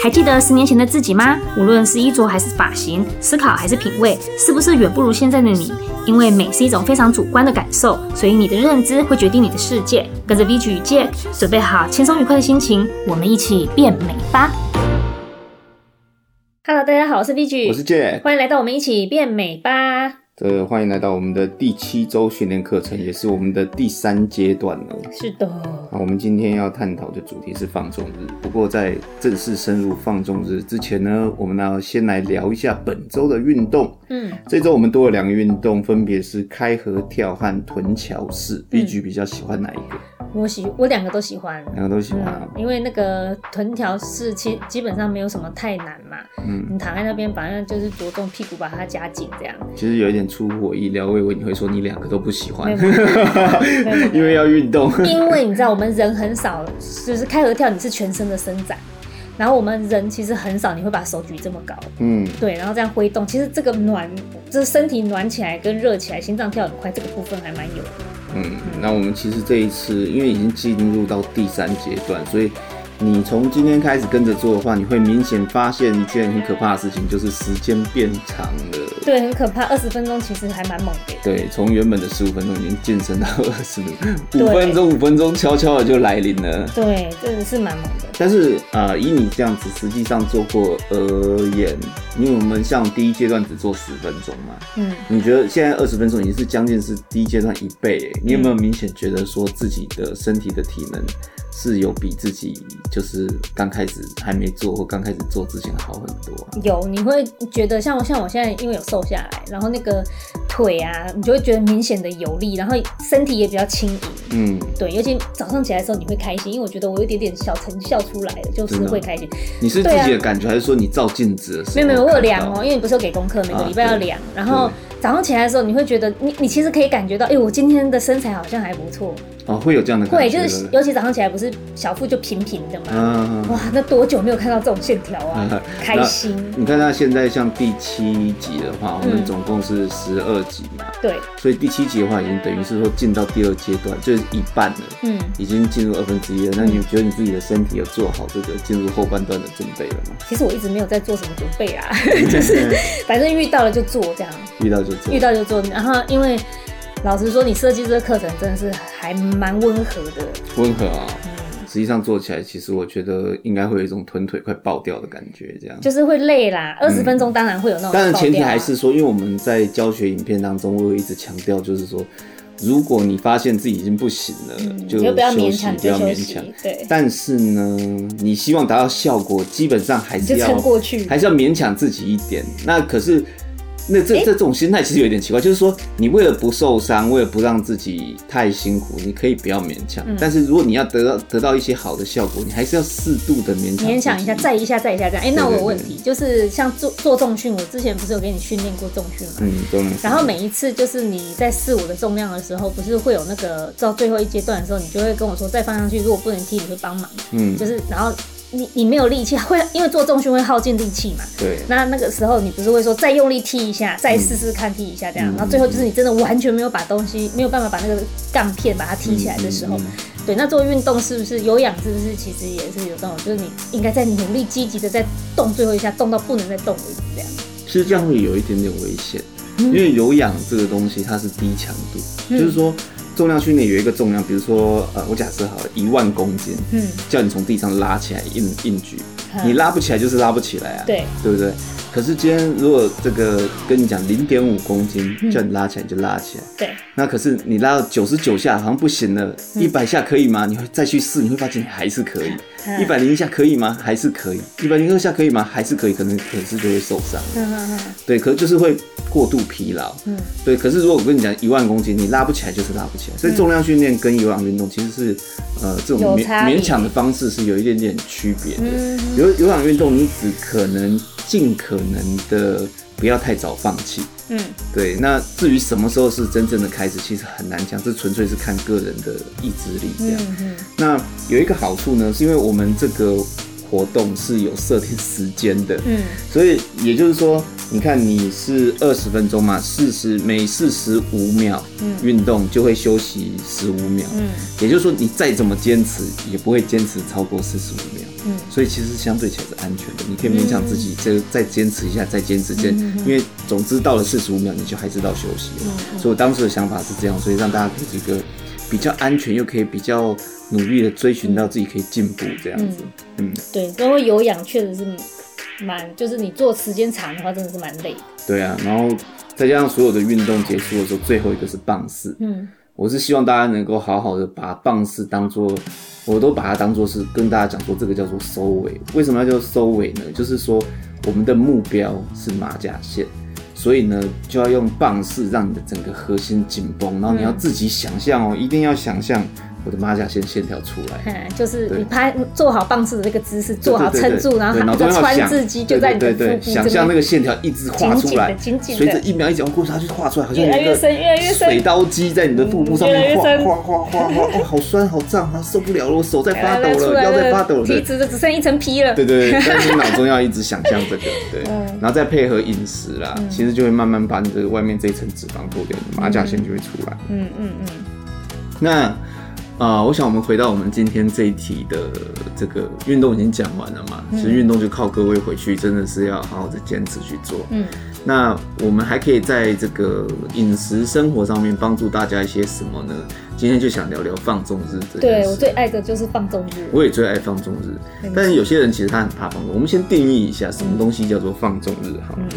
还记得十年前的自己吗？无论是衣着还是发型，思考还是品味，是不是远不如现在的你？因为美是一种非常主观的感受，所以你的认知会决定你的世界。跟着 VG 与 Jack，准备好轻松愉快的心情，我们一起变美吧！Hello，大家好，我是 VG，我是 Jack，欢迎来到我们一起变美吧。呃，欢迎来到我们的第七周训练课程，也是我们的第三阶段了。是的。那，我们今天要探讨的主题是放纵日。不过在正式深入放纵日之前呢，我们要先来聊一下本周的运动。嗯，这周我们多了两个运动，分别是开合跳和臀桥式。B 局比较喜欢哪一个？我喜我两个都喜欢，两个都喜欢，嗯，因为那个臀条是其基本上没有什么太难嘛，嗯，你躺在那边，反正就是着重屁股把它夹紧这样。其实有一点出乎我意料，我以为你会说你两个都不喜欢，因为要运动。因为你知道我们人很少，就是开合跳你是全身的伸展，然后我们人其实很少你会把手举这么高，嗯，对，然后这样挥动，其实这个暖，就是身体暖起来跟热起来，心脏跳很快，这个部分还蛮有的。嗯，那我们其实这一次，因为已经进入到第三阶段，所以你从今天开始跟着做的话，你会明显发现一件很可怕的事情，就是时间变长了。对，很可怕，二十分钟其实还蛮猛的。对，从原本的十五分钟已经健身到二十五分钟，五分钟悄悄的就来临了。对，真的是蛮猛的。但是呃，以你这样子实际上做过而言，因为我们像第一阶段只做十分钟嘛，嗯，你觉得现在二十分钟已经是将近是第一阶段一倍，你有没有明显觉得说自己的身体的体能？是有比自己就是刚开始还没做或刚开始做之前好很多啊。有，你会觉得像我像我现在因为有瘦下来，然后那个腿啊，你就会觉得明显的有力，然后身体也比较轻盈。嗯，对，尤其早上起来的时候你会开心，因为我觉得我有点点小成效出来了，就是会开心。你是自己的感觉，还是说你照镜子？没有没有，我有量哦，因为你不是有给功课，每个礼拜要量，然后早上起来的时候你会觉得你你其实可以感觉到，哎，我今天的身材好像还不错。哦，会有这样的感觉。会，就是尤其早上起来不是小腹就平平的嘛，啊、哇，那多久没有看到这种线条啊？啊开心。你看他现在像第七集的话，我们总共是十二集嘛。对、嗯。所以第七集的话，已经等于是说进到第二阶段，就是一半了。嗯。已经进入二分之一了。那你觉得你自己的身体有做好这个进入后半段的准备了吗？其实我一直没有在做什么准备啊，就是反正遇到了就做这样。遇到就做。遇到就做，然后因为。老实说，你设计这个课程真的是还蛮温和的。温和啊，嗯，实际上做起来，其实我觉得应该会有一种臀腿快爆掉的感觉，这样。就是会累啦，二十分钟当然会有那种、啊。当然前提还是说，因为我们在教学影片当中，我会一直强调，就是说，如果你发现自己已经不行了，嗯、就不要勉强，不要勉强。对。但是呢，你希望达到效果，基本上还是要撑过去，还是要勉强自己一点。那可是。那这这这种心态其实有点奇怪，就是说你为了不受伤，为了不让自己太辛苦，你可以不要勉强。嗯、但是如果你要得到得到一些好的效果，你还是要适度的勉强。勉强一下，再一下，再一下这样。哎、欸，那我有问题，就是像做做重训，我之前不是有给你训练过重训吗？嗯，重训。然后每一次就是你在试我的重量的时候，不是会有那个到最后一阶段的时候，你就会跟我说再放上去，如果不能踢，你会帮忙。嗯，就是然后。你你没有力气，会因为做重训会耗尽力气嘛？对。那那个时候你不是会说再用力踢一下，再试试看踢一下这样，嗯、然后最后就是你真的完全没有把东西没有办法把那个杠片把它踢起来的时候，嗯嗯嗯、对。那做运动是不是有氧？是不是其实也是有这种，就是你应该在努力积极的在动最后一下，动到不能再动为止这样。其实这样会有一点点危险，嗯、因为有氧这个东西它是低强度，嗯、就是说。重量训练有一个重量，比如说，呃，我假设好了一万公斤，嗯，叫你从地上拉起来硬硬举，嗯、你拉不起来就是拉不起来啊，对，对不对？可是今天如果这个跟你讲零点五公斤，叫你拉起来就拉起来，对。那可是你拉到九十九下好像不行了，一百下可以吗？你会再去试，你会发现还是可以。一百零一下可以吗？还是可以。一百零二下可以吗？还是可以。可能可是就会受伤。对，可是就是会过度疲劳。嗯。对，可是如果我跟你讲一万公斤，你拉不起来就是拉不起来。所以重量训练跟有氧运动其实是呃这种勉勉强的方式是有一点点区别的。有有氧运动你只可能。尽可能的不要太早放弃。嗯，对。那至于什么时候是真正的开始，其实很难讲，这纯粹是看个人的意志力这样。嗯嗯。那有一个好处呢，是因为我们这个活动是有设定时间的。嗯。所以也就是说，你看你是二十分钟嘛，四十每四十五秒运动就会休息十五秒。嗯。也就是说，你再怎么坚持，也不会坚持超过四十五秒。嗯，所以其实相对起来是安全的。你可以勉强自己，再再坚持一下，再坚持坚，因为总之到了四十五秒，你就还知道休息了。所以我当时的想法是这样，所以让大家可以这个比较安全，又可以比较努力的追寻到自己可以进步这样子。嗯，对，因为有氧确实是蛮，就是你做时间长的话，真的是蛮累的。对啊，然后再加上所有的运动结束的时候，最后一个是棒式。嗯。我是希望大家能够好好的把棒式当做，我都把它当做是跟大家讲说，这个叫做收尾。为什么要叫收尾呢？就是说我们的目标是马甲线，所以呢就要用棒式让你的整个核心紧绷，然后你要自己想象哦，一定要想象。我的马甲线线条出来，嗯，就是你拍做好棒式的那个姿势，做好撑住，然后那个川字肌就在你的腹部，想象那个线条一直画出来，随着一秒一秒过去，它就画出来，好像有一个水刀机在你的腹部上面画画画画画，哦，好酸好胀，啊受不了了，我手在发抖了，腰在发抖了，皮质的只剩一层皮了。对对对，但是你脑中要一直想象这个，对，然后再配合饮食啦，其实就会慢慢把你这个外面这一层脂肪脱掉，马甲线就会出来。嗯嗯嗯，那。啊、呃，我想我们回到我们今天这一题的这个运动已经讲完了嘛？嗯、其实运动就靠各位回去，真的是要好好的坚持去做。嗯，那我们还可以在这个饮食生活上面帮助大家一些什么呢？今天就想聊聊放纵日这。对，我最爱的就是放纵日，我也最爱放纵日。但是有些人其实他很怕放纵。我们先定义一下什么东西叫做放纵日哈。嗯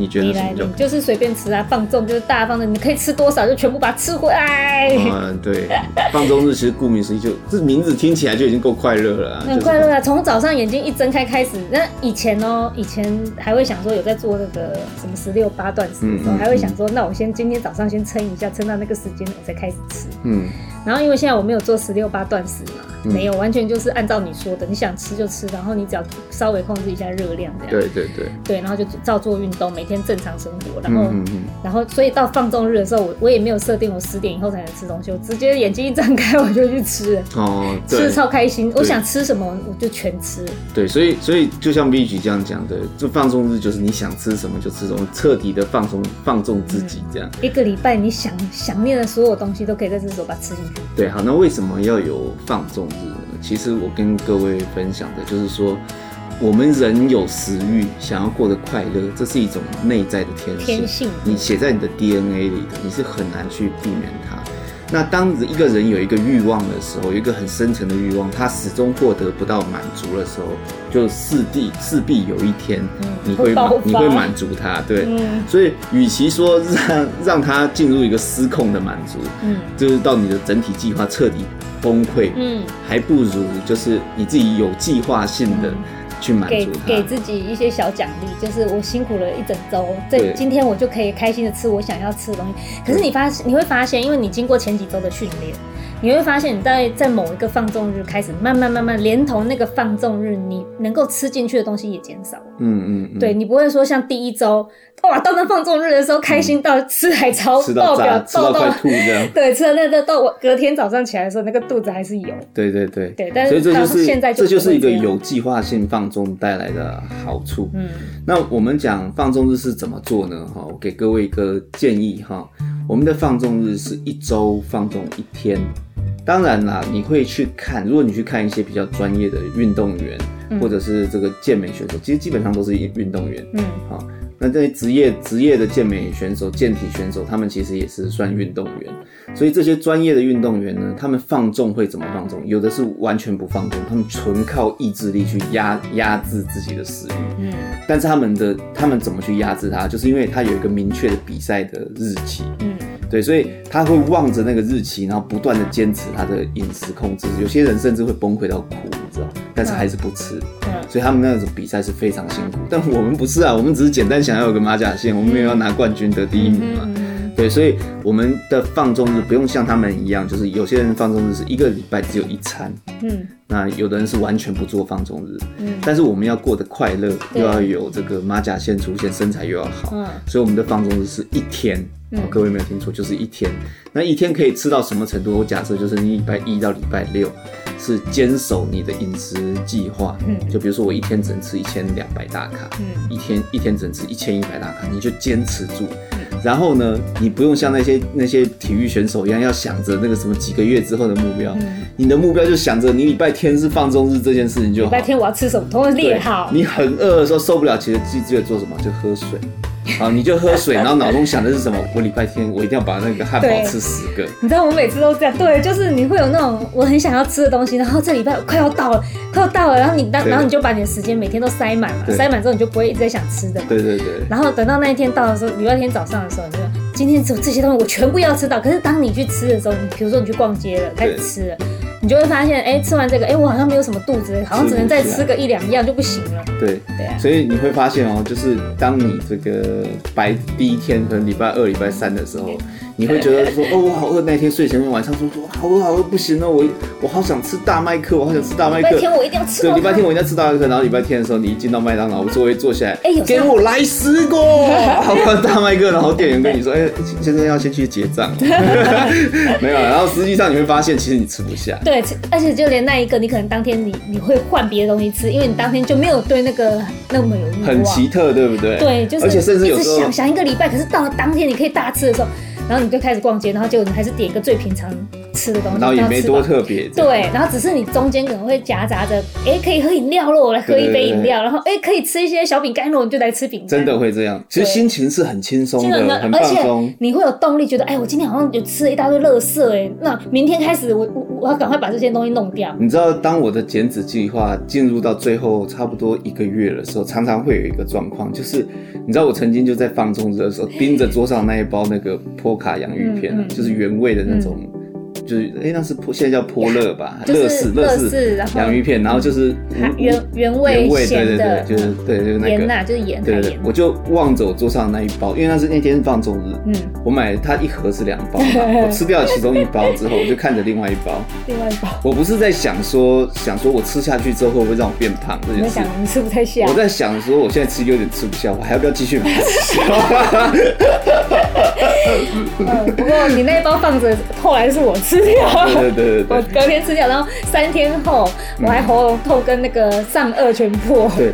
你觉得你来，你就是随便吃啊，放纵就是大方的，你可以吃多少就全部把它吃回来。嗯，对，放纵日其实顾名思义，就这名字听起来就已经够快乐了。很快乐啊！从早上眼睛一睁开开始，那以前哦，以前还会想说有在做那个什么十六八断食的时候，还会想说，那我先今天早上先撑一下，撑到那个时间我再开始吃。嗯。然后因为现在我没有做十六八断食嘛，嗯、没有，完全就是按照你说的，你想吃就吃，然后你只要稍微控制一下热量这样。对对对。对，然后就照做运动，每天正常生活，然后，嗯然后，所以到放纵日的时候，我我也没有设定我十点以后才能吃东西，我直接眼睛一张开我就去吃了，哦，吃的超开心，我想吃什么我就全吃。对，所以所以就像 Vigi 这样讲的，就放纵日就是你想吃什么就吃什么，彻底的放松放纵自己这样。嗯、一个礼拜你想想念的所有东西都可以在这时候把它吃进去。对，好，那为为什么要有放纵日呢？其实我跟各位分享的就是说，我们人有食欲，想要过得快乐，这是一种内在的天性，天性你写在你的 DNA 里的，你是很难去避免它。那当一个人有一个欲望的时候，有一个很深层的欲望，他始终获得不到满足的时候，就势必势必有一天你会你会满足他，对，嗯、所以与其说让让他进入一个失控的满足，嗯，就是到你的整体计划彻底崩溃，嗯，还不如就是你自己有计划性的。嗯去满足他，给给自己一些小奖励，就是我辛苦了一整周，这今天我就可以开心的吃我想要吃的东西。可是你发现，你会发现，因为你经过前几周的训练。你会发现，你在在某一个放纵日开始，慢慢慢慢，连同那个放纵日，你能够吃进去的东西也减少了。嗯嗯，嗯对，你不会说像第一周，哇，到那放纵日的时候开心到吃海超爆表，吃到快吐这样。对，吃了那个到我隔天早上起来的时候，那个肚子还是有。对对对对，但是到现在就这就是一个有计划性放纵带来的好处。嗯，那我们讲放纵日是怎么做呢？哈，我给各位一个建议哈，我们的放纵日是一周放纵一天。当然啦，你会去看，如果你去看一些比较专业的运动员，嗯、或者是这个健美选手，其实基本上都是运动员。嗯，好，那这些职业职业的健美选手、健体选手，他们其实也是算运动员。所以这些专业的运动员呢，他们放纵会怎么放纵？有的是完全不放纵，他们纯靠意志力去压压制自己的食欲。嗯，但是他们的他们怎么去压制它？就是因为他有一个明确的比赛的日期。嗯。对，所以他会望着那个日期，然后不断的坚持他的饮食控制。有些人甚至会崩溃到哭，你知道，但是还是不吃。嗯，所以他们那种比赛是非常辛苦。但我们不是啊，我们只是简单想要有个马甲线，我们没有要拿冠军得第一名嘛。对，所以我们的放纵日不用像他们一样，就是有些人放纵日是一个礼拜只有一餐。嗯，那有的人是完全不做放纵日。嗯，但是我们要过得快乐，又要有这个马甲线出现，身材又要好。嗯，所以我们的放纵日是一天。哦，各位没有听错，就是一天。那一天可以吃到什么程度？我假设就是你礼拜一到礼拜六是坚守你的饮食计划。嗯，就比如说我一天只能吃一千两百大卡，嗯，一天一天只能吃一千一百大卡，你就坚持住。然后呢，你不用像那些那些体育选手一样，要想着那个什么几个月之后的目标。嗯、你的目标就想着你礼拜天是放纵日这件事情就好。礼拜天我要吃什么，通通列好。你很饿的时候受不了，其实自己做什么就喝水。好，你就喝水，然后脑中想的是什么？我礼拜天我一定要把那个汉堡吃十个。你知道我每次都这样，对，就是你会有那种我很想要吃的东西，然后这礼拜快要到了，快要到了，然后你当，然后你就把你的时间每天都塞满嘛，塞满之后你就不会一直在想吃的。对对对。然后等到那一天到的时候，礼拜天早上的时候，你就今天只有这些东西我全部要吃到。可是当你去吃的时候，你比如说你去逛街了，开始吃了。你就会发现，哎、欸，吃完这个，哎、欸，我好像没有什么肚子，好像只能再吃个一两样就不行了。对对啊，所以你会发现哦，就是当你这个白第一天，可能礼拜二、礼拜三的时候。你会觉得说哦，我好饿。那天睡前晚上说说好饿好饿，不行了，我我好想吃大麦克，我好想吃大麦克。礼拜天我一定要吃。对，礼拜天我一定要吃大麦克。然后礼拜天的时候，你一进到麦当劳座位坐下来，哎，给我来十个，好大麦克。然后店员跟你说，哎，先生要先去结账。没有，然后实际上你会发现，其实你吃不下。对，而且就连那一个，你可能当天你你会换别的东西吃，因为你当天就没有对那个那么有很奇特，对不对？对，就是而且甚至有时候想想一个礼拜，可是到了当天你可以大吃的时候。然后你就开始逛街，然后结果你还是点一个最平常吃的东西，然后也没多特别。对，然后只是你中间可能会夹杂着，哎，可以喝饮料咯，我来喝一杯饮料，然后哎，可以吃一些小饼干咯，我就来吃饼干。真的会这样，其实心情是很轻松的，很放松。你会有动力，觉得哎，我今天好像有吃了一大堆垃圾，哎，那明天开始我我我要赶快把这些东西弄掉。你知道，当我的减脂计划进入到最后差不多一个月的时候，常常会有一个状况，就是你知道，我曾经就在放纵的时候，盯着桌上那一包那个波卡洋芋片。嗯就是原味的那种，嗯、就是哎、欸，那是现在叫泼乐吧，乐事乐事洋芋片，然后就是原原味原味，对对对，就是对就是那个盐就是盐，对对，我就望着我桌上那一包，因为那是那天是放纵日，嗯，我买它一盒是两包嘛，我吃掉其中一包之后，我就看着另外一包，另外一包，我不是在想说想说我吃下去之后会不会让我变胖这件事，你吃不太下，我在想说我现在吃有点吃不下，我还要不要继续买？嗯，不过你那一包放着，后来是我吃掉，对对对，对，我隔天吃掉，然后三天后我还喉咙痛跟那个上颚全破。对，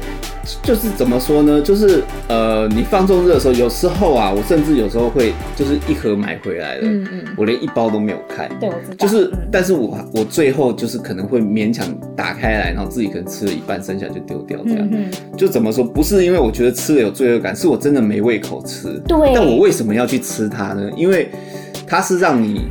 就是怎么说呢？就是呃，你放纵日的时候，有时候啊，我甚至有时候会就是一盒买回来了，嗯嗯，我连一包都没有开。对，我知道。就是，但是我我最后就是可能会勉强打开来，然后自己可能吃了一半，剩下就丢掉这样。嗯，嗯，就怎么说？不是因为我觉得吃了有罪恶感，是我真的没胃口吃。对。但我为什么要去吃它呢？因为它是让你。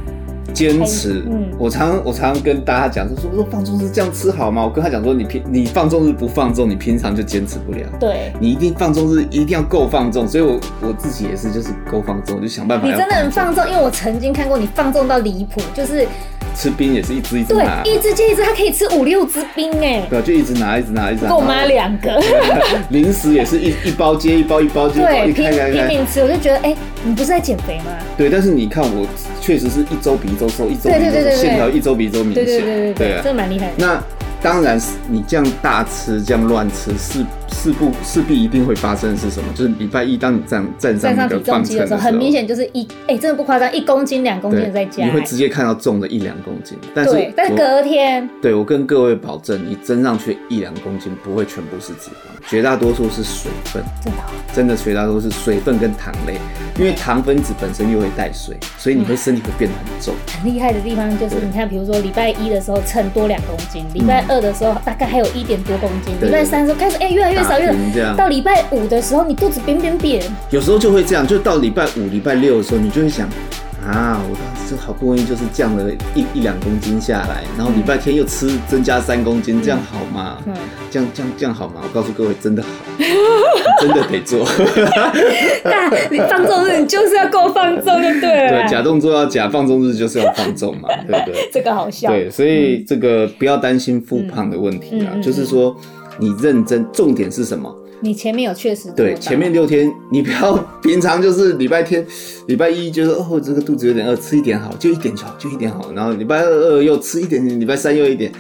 坚持，嗯，我常我常常跟大家讲说，说放纵日这样吃好吗？我跟他讲说，你平你放纵日不放纵，你平常就坚持不了。对，你一定放纵日一定要够放纵，所以我我自己也是就是够放纵，就想办法。你真的很放纵，因为我曾经看过你放纵到离谱，就是。吃冰也是一只一只拿，对，一只接一只，他可以吃五六只冰哎，对，就一直拿，一直拿，一直拿。够妈两个。零食也是一一包接一包，一包接一包，对，拼拼命吃，我就觉得，哎，你不是在减肥吗？对，但是你看我确实是一周比一周瘦，一周比一周线条一周比一周明显，对对对对，真的蛮厉害的。那当然是你这样大吃，这样乱吃是。势不势必一定会发生的是什么？就是礼拜一当你站站上那个磅秤的时候，很明显就是一哎、欸，真的不夸张，一公斤两公斤在加，你会直接看到重的一两公斤。但是对，但是隔天，对我跟各位保证，你增上去一两公斤不会全部是脂肪，绝大多数是水分。真的，真的绝大多数是水分跟糖类，因为糖分子本身又会带水，所以你会身体会变得很重。很厉害的地方就是你看，比如说礼拜一的时候称多两公斤，礼拜二的时候大概还有一点多公斤，礼拜三的时候开始哎越来越少越。到礼拜五的时候，你肚子扁扁扁。有时候就会这样，就到礼拜五、礼拜六的时候，你就会想啊，我当时好不容易就是降了一一两公斤下来，然后礼拜天又吃增加三公斤，这样好吗？嗯，这样这样这样好吗？我告诉各位，真的好，真的得做。那你放纵日，你就是要够放纵就对了。对，假动作要假，放纵日就是要放纵嘛，对不对？这个好笑。对，所以这个不要担心复胖的问题啊，就是说。你认真，重点是什么？你前面有确实对，前面六天你不要平常就是礼拜天、礼拜一就是哦，这个肚子有点饿，吃一点好，就一点就好，就一点好。然后礼拜二二又吃一点点，礼拜三又一点，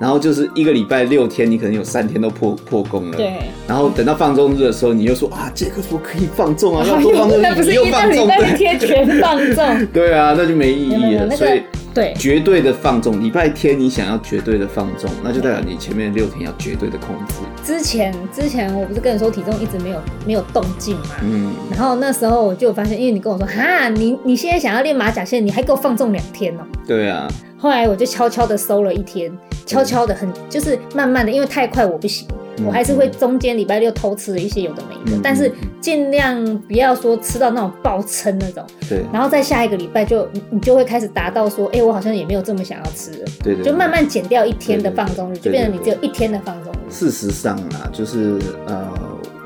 然后就是一个礼拜六天，你可能有三天都破破功了。对。然后等到放纵日的时候，你又说啊，这个时候可以放纵啊，要多放纵，那不是一个礼拜天全放纵？对啊，那就没意义了。所以。对，绝对的放纵。礼拜天你想要绝对的放纵，那就代表你前面六天要绝对的控制。之前之前我不是跟你说体重一直没有没有动静嘛，嗯，然后那时候我就发现，因为你跟我说哈，你你现在想要练马甲线，你还给我放纵两天哦。对啊。后来我就悄悄的收了一天，悄悄的很就是慢慢的，因为太快我不行。我还是会中间礼拜六偷吃了一些有的没的，嗯、但是尽量不要说吃到那种爆撑那种。对。然后在下一个礼拜就你就会开始达到说，哎、欸，我好像也没有这么想要吃了。对。就慢慢减掉一天的放纵日，就变成你只有一天的放纵日。事实上啊，就是呃，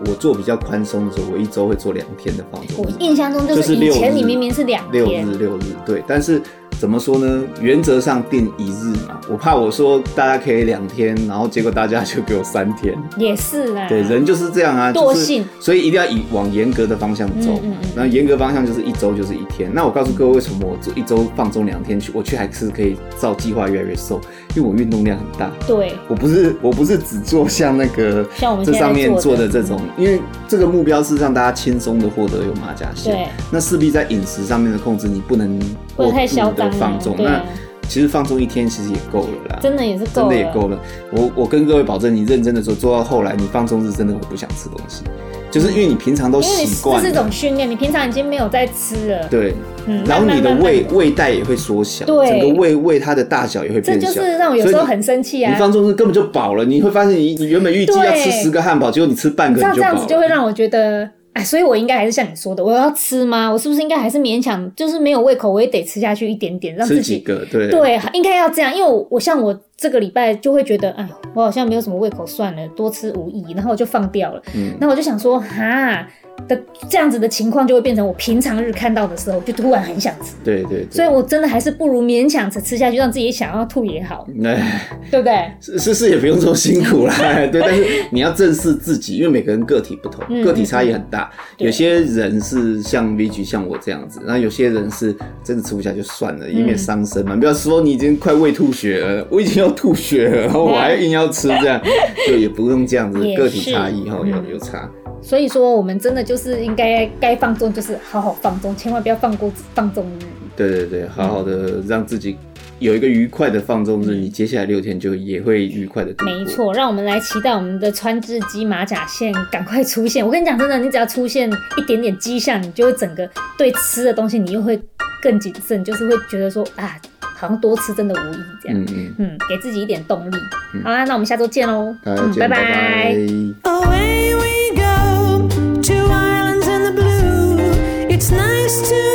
我做比较宽松的时候，我一周会做两天的放纵。我印象中就是以前你明明是两天。六日六日对，但是。怎么说呢？原则上定一日嘛，我怕我说大家可以两天，然后结果大家就给我三天。也是啦，对，人就是这样啊，惰性。所以一定要以往严格的方向走。嗯嗯嗯。那严格方向就是一周就是一天。那我告诉各位，为什么我做一周放纵两天去，我却还是可以照计划越来越瘦？因为我运动量很大。对。我不是我不是只做像那个像我们这上面做的这种，因为这个目标是让大家轻松的获得有马甲线。对。那势必在饮食上面的控制，你不能不能太嚣张。放纵，那其实放纵一天其实也够了啦，真的也是够了，真的也够了。我我跟各位保证，你认真的做，做到后来，你放纵是真的会不想吃东西，就是因为你平常都习惯，这是种训练，你平常已经没有在吃了，对，嗯，然后你的胃胃袋也会缩小，对，整个胃胃它的大小也会变小，这就是让我有时候很生气啊。你放纵是根本就饱了，你会发现你你原本预计要吃十个汉堡，结果你吃半个你就饱了，这样子就会让我觉得。所以，我应该还是像你说的，我要吃吗？我是不是应该还是勉强，就是没有胃口，我也得吃下去一点点，让自己吃几个，对对，应该要这样。因为我，我像我这个礼拜就会觉得，哎，我好像没有什么胃口，算了，多吃无益，然后我就放掉了。嗯，那我就想说，哈。的这样子的情况就会变成我平常日看到的时候就突然很想吃，对对，对，所以我真的还是不如勉强着吃下去，让自己想要吐也好，对。不对？是是也不用这么辛苦啦，对，但是你要正视自己，因为每个人个体不同，个体差异很大，有些人是像 VG 像我这样子，然后有些人是真的吃不下就算了，以免伤身嘛。不要说你已经快胃吐血了，我已经要吐血了，然后我还硬要吃这样，就也不用这样子，个体差异哈有有差。所以说，我们真的就是应该该放纵，就是好好放纵，千万不要放过放纵日。对对对，好好的让自己有一个愉快的放纵日，嗯、你接下来六天就也会愉快的度过。没错，让我们来期待我们的川字肌马甲线赶快出现。我跟你讲，真的，你只要出现一点点迹象，你就会整个对吃的东西，你又会更谨慎，就是会觉得说啊，好像多吃真的无益这样。嗯嗯嗯，给自己一点动力。嗯、好啦，那我们下周见喽。嗯，拜拜。拜拜 used to